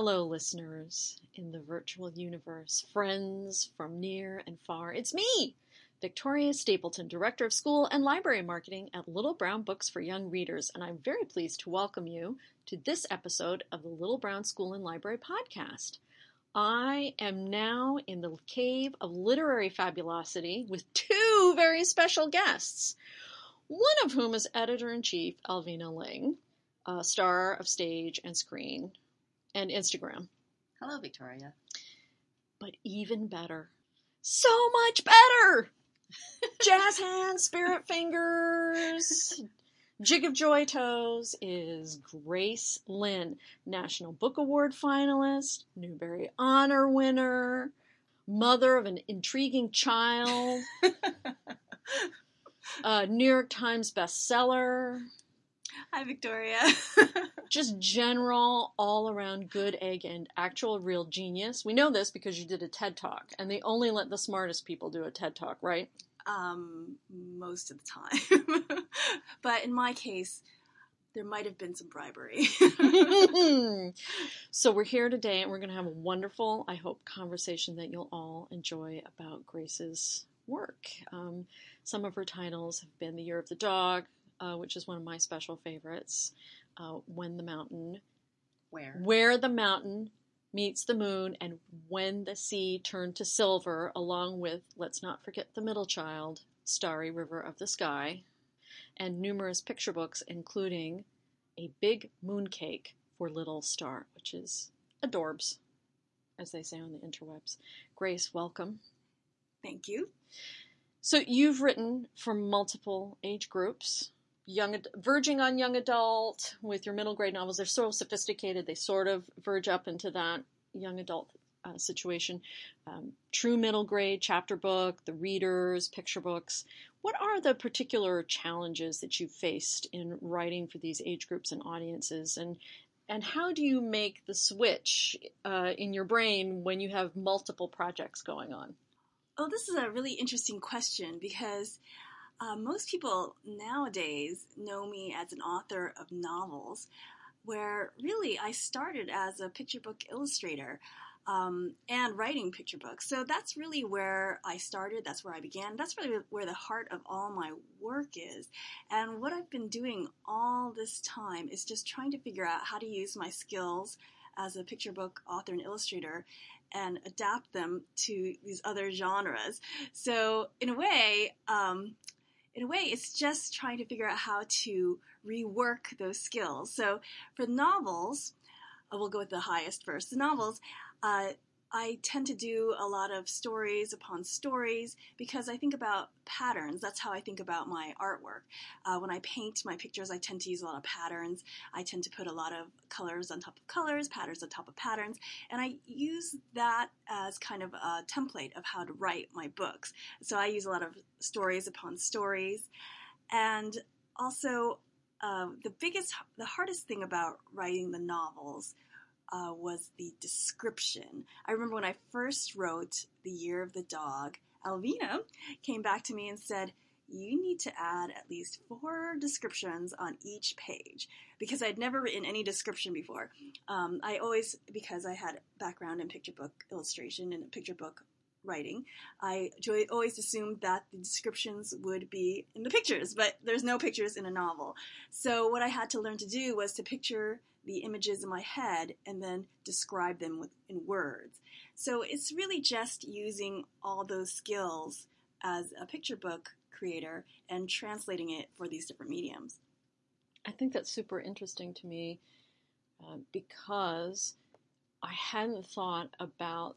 Hello, listeners in the virtual universe, friends from near and far. It's me, Victoria Stapleton, Director of School and Library Marketing at Little Brown Books for Young Readers, and I'm very pleased to welcome you to this episode of the Little Brown School and Library podcast. I am now in the cave of literary fabulosity with two very special guests, one of whom is editor in chief Alvina Ling, a star of stage and screen and Instagram. Hello, Victoria. But even better, so much better! Jazz hands, spirit fingers, jig of joy toes is Grace Lin, National Book Award finalist, Newbery Honor winner, mother of an intriguing child, a uh, New York Times bestseller, Hi, Victoria. just general all around good egg and actual real genius. We know this because you did a TED Talk, and they only let the smartest people do a TED Talk, right? um, most of the time. but in my case, there might have been some bribery. so we're here today and we're going to have a wonderful, I hope, conversation that you'll all enjoy about Grace's work. Um, some of her titles have been The Year of the Dog, uh, which is one of my special favorites, uh, When the Mountain, Where? Where the Mountain Meets the Moon, and When the Sea Turned to Silver, along with, let's not forget the middle child, Starry River of the Sky, and numerous picture books, including A Big Mooncake for Little Star, which is adorbs, as they say on the interwebs. Grace, welcome. Thank you. So you've written for multiple age groups, young, verging on young adult with your middle grade novels. They're so sophisticated; they sort of verge up into that young adult uh, situation. Um, true middle grade chapter book, the readers, picture books. What are the particular challenges that you've faced in writing for these age groups and audiences, and and how do you make the switch uh, in your brain when you have multiple projects going on? Oh, this is a really interesting question because uh, most people nowadays know me as an author of novels, where really I started as a picture book illustrator. Um, and writing picture books. So that's really where I started. That's where I began. That's really where the heart of all my work is. And what I've been doing all this time is just trying to figure out how to use my skills as a picture book author and illustrator and adapt them to these other genres. So in a way, um, in a way, it's just trying to figure out how to rework those skills. So for novels, uh, we'll go with the highest first. The novels, uh, I tend to do a lot of stories upon stories because I think about patterns. That's how I think about my artwork. Uh, when I paint my pictures, I tend to use a lot of patterns. I tend to put a lot of colors on top of colors, patterns on top of patterns, and I use that as kind of a template of how to write my books. So I use a lot of stories upon stories, and also uh, the biggest, the hardest thing about writing the novels uh, was the description. I remember when I first wrote The Year of the Dog, Alvina came back to me and said, you need to add at least four descriptions on each page because I'd never written any description before. Um, I always, because I had background in picture book illustration and picture book writing, I always assumed that the descriptions would be in the pictures, but there's no pictures in a novel. So what I had to learn to do was to picture the images in my head and then describe them with, in words. So it's really just using all those skills as a picture book creator and translating it for these different mediums. I think that's super interesting to me uh, because I hadn't thought about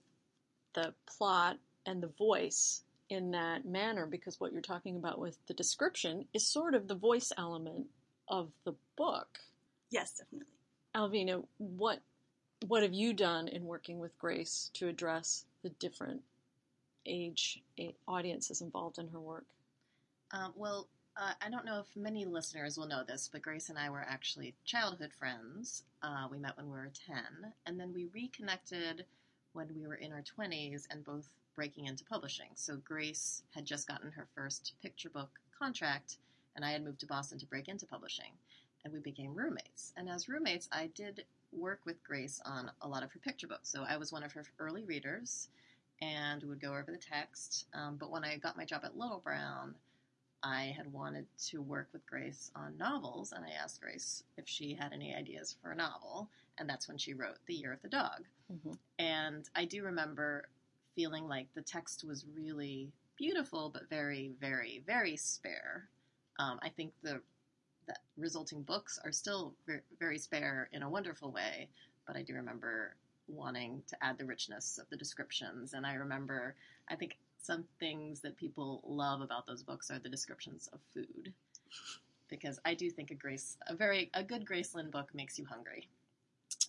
the plot and the voice in that manner because what you're talking about with the description is sort of the voice element of the book. Yes, definitely. Alvina, what what have you done in working with Grace to address the different age audiences involved in her work? Um, well, uh, I don't know if many listeners will know this, but Grace and I were actually childhood friends. Uh, we met when we were 10, and then we reconnected when we were in our 20s and both breaking into publishing. So Grace had just gotten her first picture book contract, and I had moved to Boston to break into publishing and we became roommates. And as roommates, I did work with Grace on a lot of her picture books. So I was one of her early readers and would go over the text. Um, but when I got my job at Little Brown, I had wanted to work with Grace on novels, and I asked Grace if she had any ideas for a novel, and that's when she wrote The Year of the Dog. Mhm. And I do remember feeling like the text was really beautiful, but very, very, very spare. Um, I think the, the resulting books are still very, very spare in a wonderful way, but I do remember wanting to add the richness of the descriptions. And I remember, I think some things that people love about those books are the descriptions of food, because I do think a Grace, a very a good Grace Lin book makes you hungry.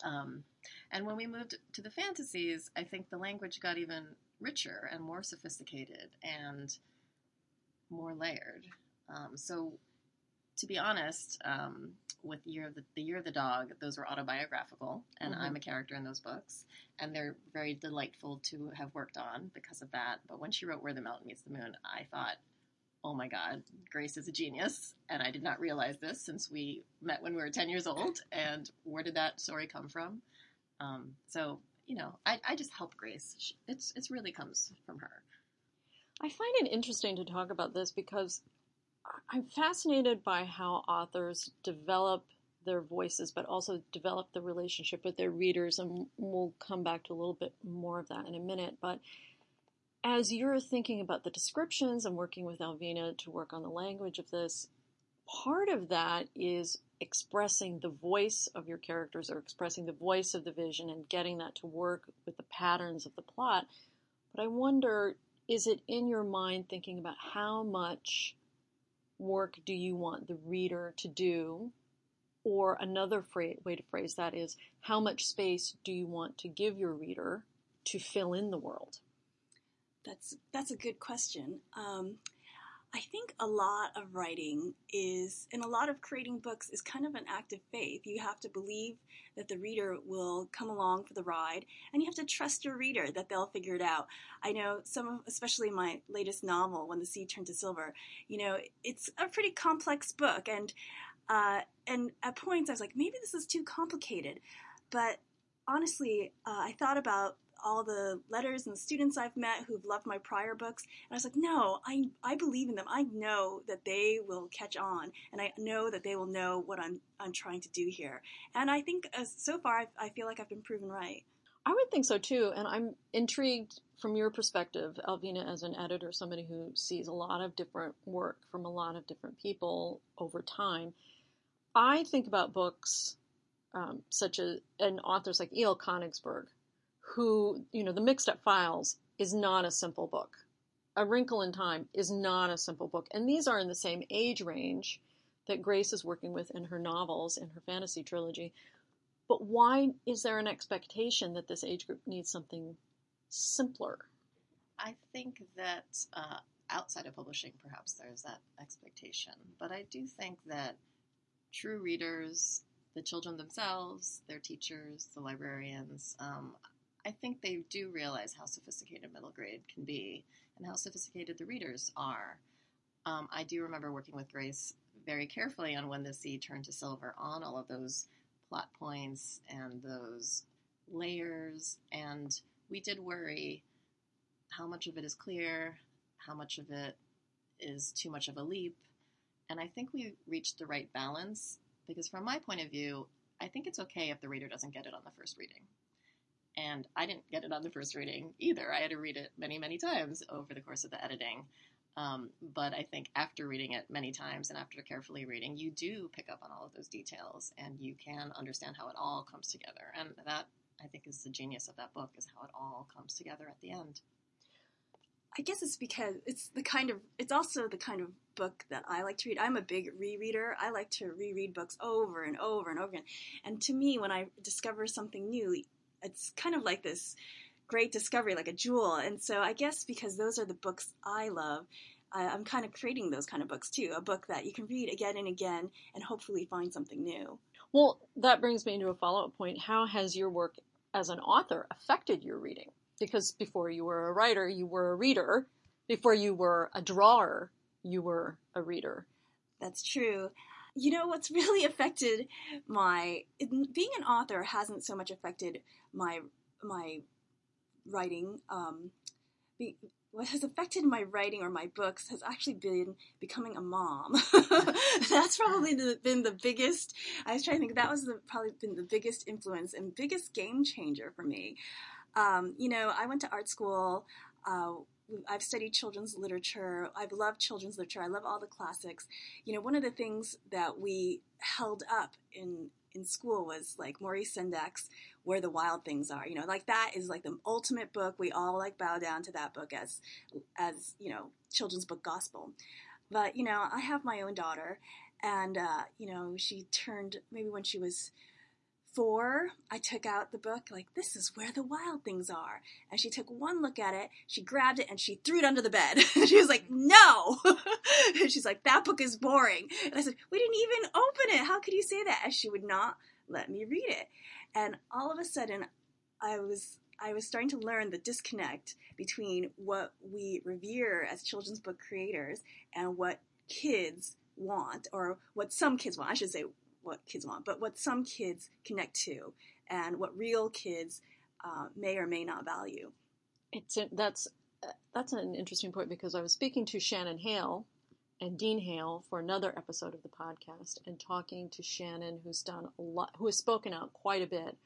Um, and when we moved to the fantasies, I think the language got even richer and more sophisticated and more layered. Um, so, to be honest, um, with Year of the, the Year of the Dog, those were autobiographical, and Mhm. I'm a character in those books, and they're very delightful to have worked on because of that. But when she wrote Where the Mountain Meets the Moon, I thought, oh my God, Grace is a genius, and I did not realize this since we met when we were 10 years old. And where did that story come from? Um, so, you know, I, I just help Grace. She, it's it's really comes from her. I find it interesting to talk about this because I'm fascinated by how authors develop their voices, but also develop the relationship with their readers. And we'll come back to a little bit more of that in a minute. But as you're thinking about the descriptions and working with Alvina to work on the language of this, part of that is expressing the voice of your characters or expressing the voice of the vision and getting that to work with the patterns of the plot. But I wonder is it in your mind thinking about how much work do you want the reader to do? Or another way to phrase that is how much space do you want to give your reader to fill in the world? That's that's a good question. Um, I think a lot of writing is, and a lot of creating books is kind of an act of faith. You have to believe that the reader will come along for the ride, and you have to trust your reader that they'll figure it out. I know some of, especially my latest novel, When the Sea Turned to Silver, you know, it's a pretty complex book, and uh, and at points I was like, maybe this is too complicated, but honestly, uh, I thought about all the letters and the students I've met who've loved my prior books, and I was like, no, I I believe in them. I know that they will catch on, and I know that they will know what I'm I'm trying to do here. And I think uh, so far, I, I feel like I've been proven right. I would think so too, and I'm intrigued from your perspective, Alvina, as an editor, somebody who sees a lot of different work from a lot of different people over time. I think about books um, such as and authors like E.L. Konigsburg, who, you know, The Mixed Up Files is not a simple book. A Wrinkle in Time is not a simple book. And these are in the same age range that Grace is working with in her novels, in her fantasy trilogy. But why is there an expectation that this age group needs something simpler? I think that uh, outside of publishing, perhaps there's that expectation. But I do think that true readers, the children themselves, their teachers, the librarians, um, I think they do realize how sophisticated middle grade can be and how sophisticated the readers are. Um, I do remember working with Grace very carefully on When the Sea Turned to Silver on all of those plot points and those layers, and we did worry how much of it is clear, how much of it is too much of a leap. And I think we reached the right balance because, from my point of view, I think it's okay if the reader doesn't get it on the first reading. And I didn't get it on the first reading either. I had to read it many, many times over the course of the editing. Um, but I think after reading it many times and after carefully reading, you do pick up on all of those details and you can understand how it all comes together. And that, I think, is the genius of that book, is how it all comes together at the end. I guess it's because it's the kind of it's also the kind of book that I like to read. I'm a big rereader. I like to reread books over and over and over again. And to me, when I discover something new, it's kind of like this great discovery, like a jewel. And so I guess because those are the books I love, I, I'm kind of creating those kind of books too. A book that you can read again and again and hopefully find something new. Well, that brings me into a follow up point. How has your work as an author affected your reading? Because before you were a writer, you were a reader. Before you were a drawer, you were a reader. That's true. You know what's really affected my being an author hasn't so much affected my my writing um, be, what has affected my writing or my books has actually been becoming a mom. That's probably the, been the biggest. I was trying to think that was the, probably been the biggest influence and biggest game changer for me. Um, you know, I went to art school. Uh, I've studied children's literature. I've loved children's literature. I love all the classics. You know, one of the things that we held up in in school was like Maurice Sendak's Where the Wild Things Are. You know, like that is like the ultimate book. We all like bow down to that book as as, you know, children's book gospel. But, you know, I have my own daughter and uh, you know, she turned maybe when she was four, I took out the book, like, this is where the wild things are. And she took one look at it, she grabbed it, and she threw it under the bed. she was like, no! she's like, that book is boring. And I said, we didn't even open it. How could you say that? And she would not let me read it. And all of a sudden, I was I was starting to learn the disconnect between what we revere as children's book creators and what kids want, or what some kids want. I should say what kids want, but what some kids connect to and what real kids uh, may or may not value. It's a, that's that's an interesting point because I was speaking to Shannon Hale and Dean Hale for another episode of the podcast, and talking to Shannon, who's done a lot, who has spoken out quite a bit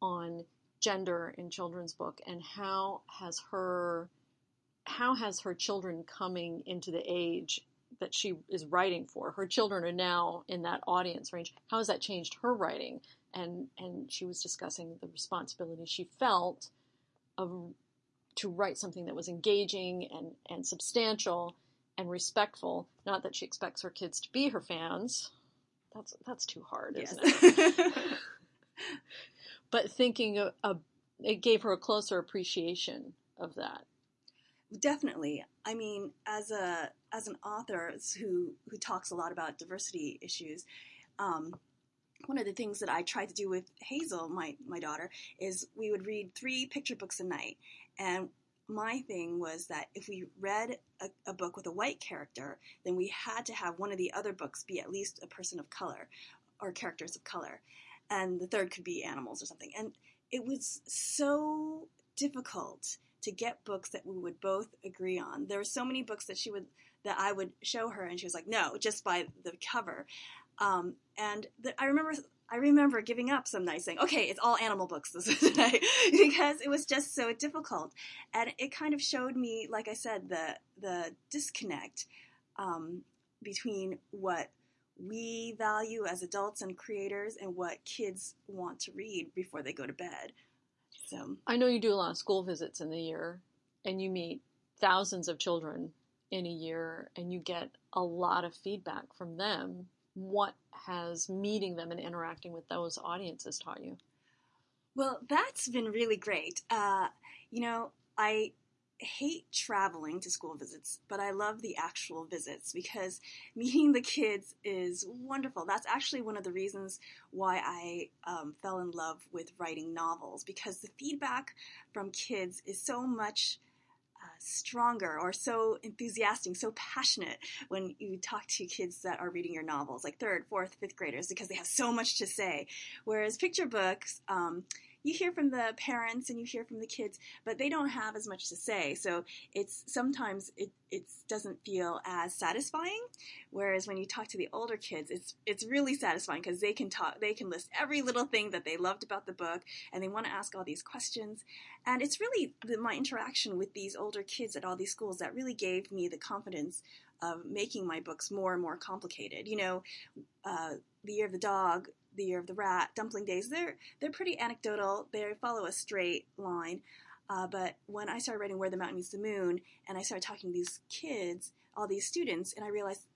on gender in children's book, and how has her how has her children coming into the age that she is writing for. Her children are now in that audience range. How has that changed her writing? And and she was discussing the responsibility she felt of to write something that was engaging and, and substantial and respectful. Not that she expects her kids to be her fans. That's that's too hard, isn't it? but thinking of, of, it gave her a closer appreciation of that. Definitely. I mean, as a as an author who who talks a lot about diversity issues, um, one of the things that I tried to do with Hazel, my my daughter, is we would read three picture books a night, and my thing was that if we read a, a, book with a white character, then we had to have one of the other books be at least a person of color or characters of color, and the third could be animals or something. And it was so difficult to get books that we would both agree on. There were so many books that she would that I would show her, and she was like, "No, just by the cover." Um, and the, I remember I remember giving up some nights saying, okay, it's all animal books this night because it was just so difficult. And it kind of showed me, like I said, the, the disconnect um, between what we value as adults and creators and what kids want to read before they go to bed. So I know you do a lot of school visits in the year, and you meet thousands of children in a year, and you get a lot of feedback from them. What has meeting them and interacting with those audiences taught you? Well, that's been really great. Uh, you know, I hate traveling to school visits, but I love the actual visits because meeting the kids is wonderful. That's actually one of the reasons why I um, fell in love with writing novels because the feedback from kids is so much uh, stronger or so enthusiastic, so passionate when you talk to kids that are reading your novels, like third, fourth, fifth graders, because they have so much to say. Whereas picture books, um, you hear from the parents and you hear from the kids, but they don't have as much to say. So it's sometimes it it doesn't feel as satisfying. Whereas when you talk to the older kids, it's it's really satisfying because they can talk, they can list every little thing that they loved about the book, and they want to ask all these questions. And it's really the, my interaction with these older kids at all these schools that really gave me the confidence of making my books more and more complicated. You know, uh, the Year of the Dog the Year of the Rat, Dumpling Days, they're they're pretty anecdotal. They follow a straight line. Uh, but when I started writing Where the Mountain Meets the Moon, and I started talking to these kids, all these students, and I realized,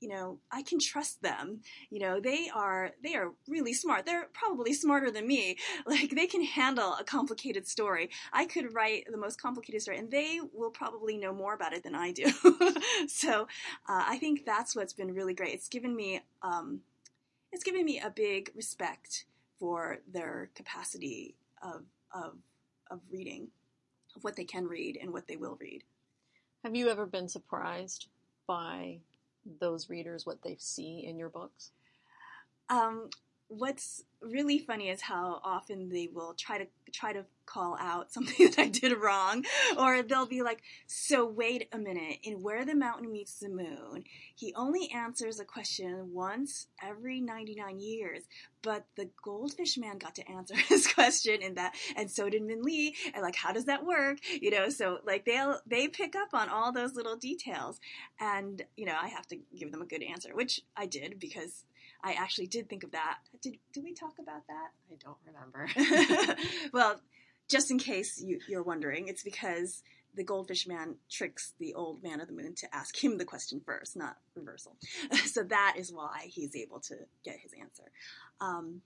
you know, I can trust them. You know, they are they are really smart. They're probably smarter than me. Like they can handle a complicated story. I could write the most complicated story, and they will probably know more about it than I do. so uh, I think that's what's been really great. It's given me um, it's given me a big respect for their capacity of, of, of reading, of what they can read and what they will read. Have you ever been surprised by those readers, what they see in your books? Um, what's really funny is how often they will try to try to call out something that I did wrong, or they'll be like, "So wait a minute, in Where the Mountain Meets the Moon, he only answers a question once every 99 years, but the Goldfish Man got to answer his question in that, and so did Minli, and like, how does that work? You know, so like they'll they pick up on all those little details, and you know, I have to give them a good answer, which I did because I actually did think of that. Did did we talk about that? I don't remember. well, just in case you, you're wondering, it's because the goldfish man tricks the old man of the moon to ask him the question first, not reversal. so that is why he's able to get his answer. Um,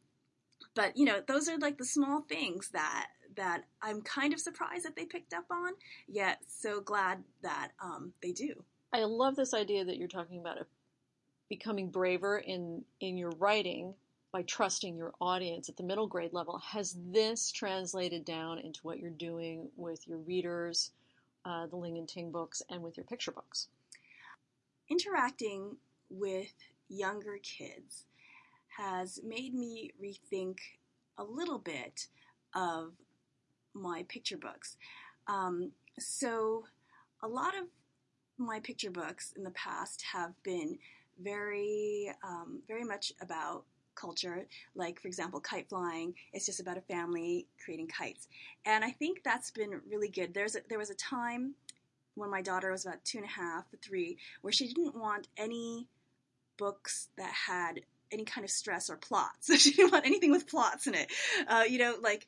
but you know, those are like the small things that that I'm kind of surprised that they picked up on, yet so glad that um, they do. I love this idea that you're talking about becoming braver in in your writing by trusting your audience at the middle grade level has this translated down into what you're doing with your readers uh, the ling and ting books and with your picture books. Interacting with younger kids has made me rethink a little bit of my picture books. Um, so a lot of my picture books in the past have been very, um, very much about culture. Like, for example, kite flying. It's just about a family creating kites, and I think that's been really good. There's a, there was a time when my daughter was about two and a half, three, where she didn't want any books that had any kind of stress or plots. She didn't want anything with plots in it. Uh, you know, like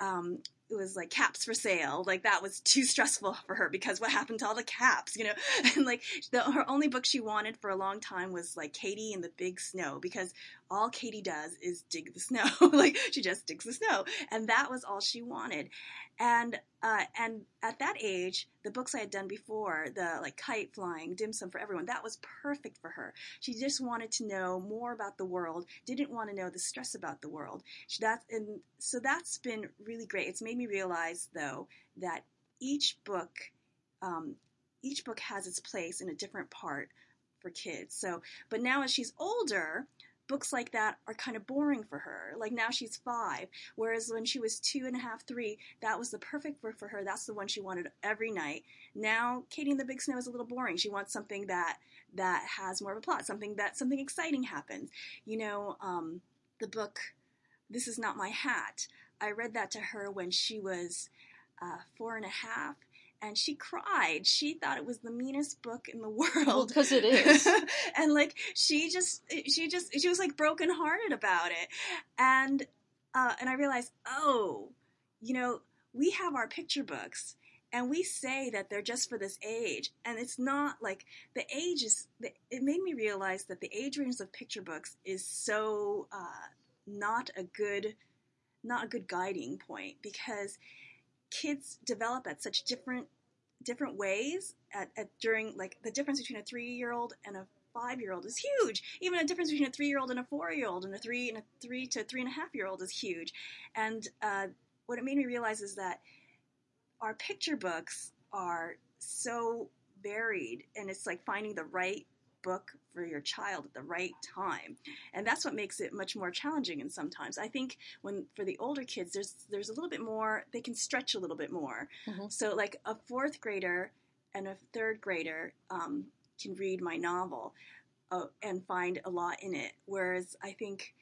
um, it was like caps for sale. Like that was too stressful for her because what happened to all the caps, you know? And like the, her only book she wanted for a long time was like Katie and the Big Snow because all Katie does is dig the snow. like she just digs the snow, and that was all she wanted. And uh, and at that age, the books I had done before, the like kite flying, dim sum for everyone, that was perfect for her. She just wanted to know more about the world, didn't want to know the stress about the world. She, that and so that's been really great. It's made me realize though that each book, um, each book has its place in a different part for kids. So, but now as she's older, books like that are kind of boring for her. Like now she's five, whereas when she was two and a half, three, that was the perfect book for her. That's the one she wanted every night. Now Katie and the Big Snow is a little boring. She wants something that that has more of a plot, something that something exciting happens. You know, um, the book "This Is Not My Hat." I read that to her when she was uh, four and a half, and she cried. She thought it was the meanest book in the world. Because well, it is. and like she just she just she was like brokenhearted about it. And uh, and I realized, oh, you know, we have our picture books and we say that they're just for this age and it's not like the age is it made me realize that the age range of picture books is so uh, not a good not a good guiding point because kids develop at such different different ways at, at during like the difference between a three year old and a five year old is huge. Even a difference between a three year old and a four year old and a three and a three to three and a half year old is huge. And uh, what it made me realize is that our picture books are so varied, and it's like finding the right book for your child at the right time. And that's what makes it much more challenging and sometimes i think when for the older kids there's there's a little bit more they can stretch a little bit more. Mm-hmm. so like a fourth grader and a third grader um, can read my novel uh, and find a lot in it. Whereas i think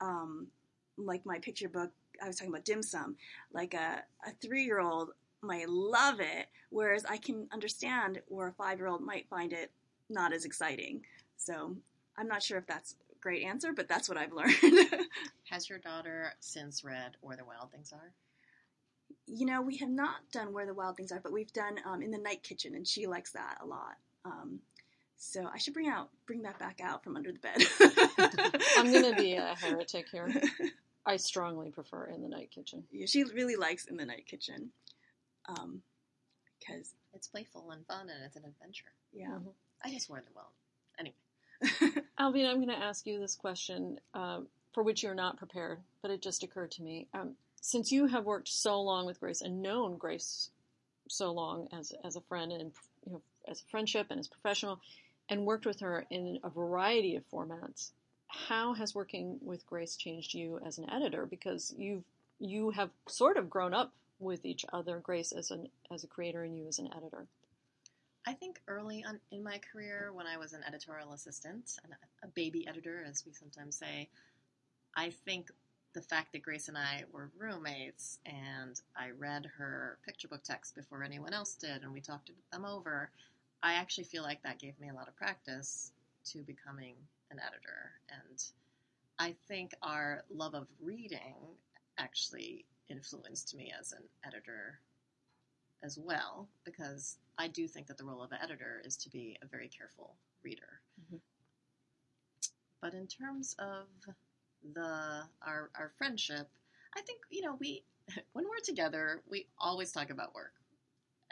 um, like my picture book i was talking about dim sum like a, a three-year-old might love it whereas i can understand where a five-year-old might find it not as exciting. So I'm not sure if that's a great answer, but that's what I've learned. Has your daughter since read Where the Wild Things Are? You know, we have not done Where the Wild Things Are, but we've done um, In the Night Kitchen, and she likes that a lot. Um, so I should bring out bring that back out from under the bed. I'm gonna be a heretic here. I strongly prefer In the Night Kitchen. Yeah, she really likes In the Night Kitchen. Um, because it's playful and fun and it's an adventure. Yeah. Mm-hmm. I just wore the well. Anyway. Alvina, I'm going to ask you this question um, for which you're not prepared, but it just occurred to me. Um, since you have worked so long with Grace and known Grace so long as, as a friend and you know, as a friendship and as professional, and worked with her in a variety of formats, how has working with Grace changed you as an editor? Because you've you have sort of grown up with each other, Grace as an as a creator and you as an editor. I think early on in my career, when I was an editorial assistant, and a baby editor, as we sometimes say, I think the fact that Grace and I were roommates and I read her picture book text before anyone else did and we talked them over, I actually feel like that gave me a lot of practice to becoming an editor. And I think our love of reading actually influenced me as an editor as well, because I do think that the role of an editor is to be a very careful reader. Mm-hmm. But in terms of the our our friendship, I think you know we when we're together, we always talk about work.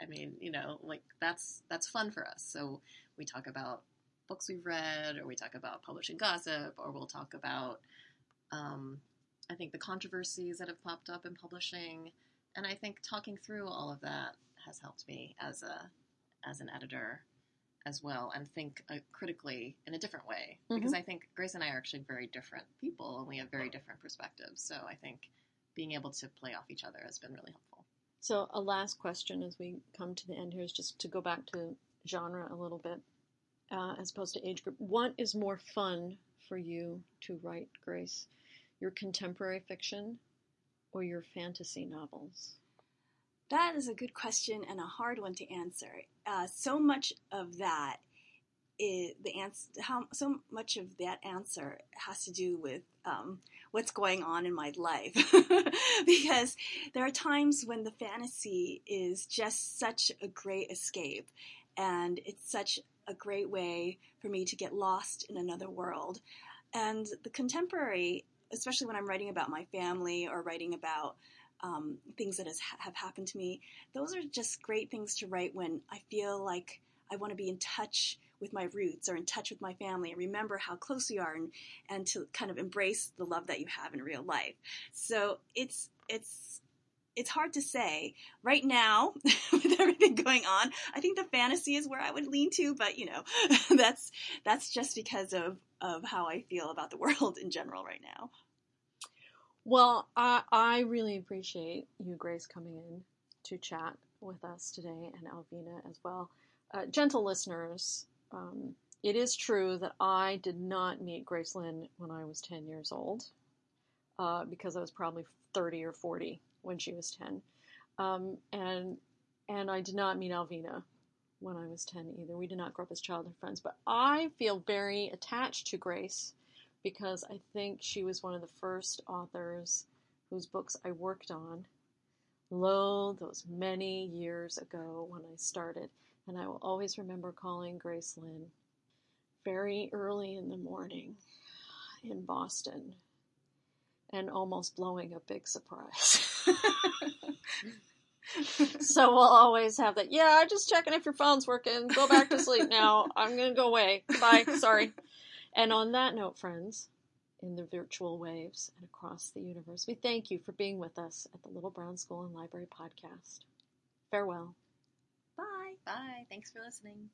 I mean, you know, like that's that's fun for us. So we talk about books we've read, or we talk about publishing gossip, or we'll talk about, um, I think, the controversies that have popped up in publishing. And I think talking through all of that has helped me as a as an editor as well and think uh, critically in a different way mm-hmm. because I think Grace and I are actually very different people and we have very different perspectives. So I think being able to play off each other has been really helpful. So a last question as we come to the end here is just to go back to genre a little bit uh, as opposed to age group. What is more fun for you to write, Grace? Your contemporary fiction or your fantasy novels? That is a good question and a hard one to answer. Uh, so much of that is the answer. How so much of that answer has to do with um, what's going on in my life, because there are times when the fantasy is just such a great escape, and it's such a great way for me to get lost in another world. And the contemporary, especially when I'm writing about my family or writing about um, things that has, have happened to me, those are just great things to write when I feel like I want to be in touch with my roots or in touch with my family and remember how close we are and, and to kind of embrace the love that you have in real life. So it's it's it's hard to say right now with everything going on. I think the fantasy is where I would lean to, but you know, that's that's just because of of how I feel about the world in general right now. Well, I, I really appreciate you, Grace, coming in to chat with us today, and Alvina as well. Uh, gentle listeners, um, it is true that I did not meet Grace Lin when I was 10 years old, uh, because I was probably 30 or 40 when she was 10. Um, and and I did not meet Alvina when I was 10 either. We did not grow up as childhood friends, but I feel very attached to Grace because I think she was one of the first authors whose books I worked on. Lo, those many years ago when I started, and I will always remember calling Grace Lin very early in the morning in Boston and almost blowing a big surprise. so we'll always have that. Yeah, i just checking if your phone's working. Go back to sleep now. I'm going to go away. Bye. Sorry. And on that note, friends, in the virtual waves and across the universe, we thank you for being with us at the Little Brown School and Library podcast. Farewell. Bye. Bye. Thanks for listening.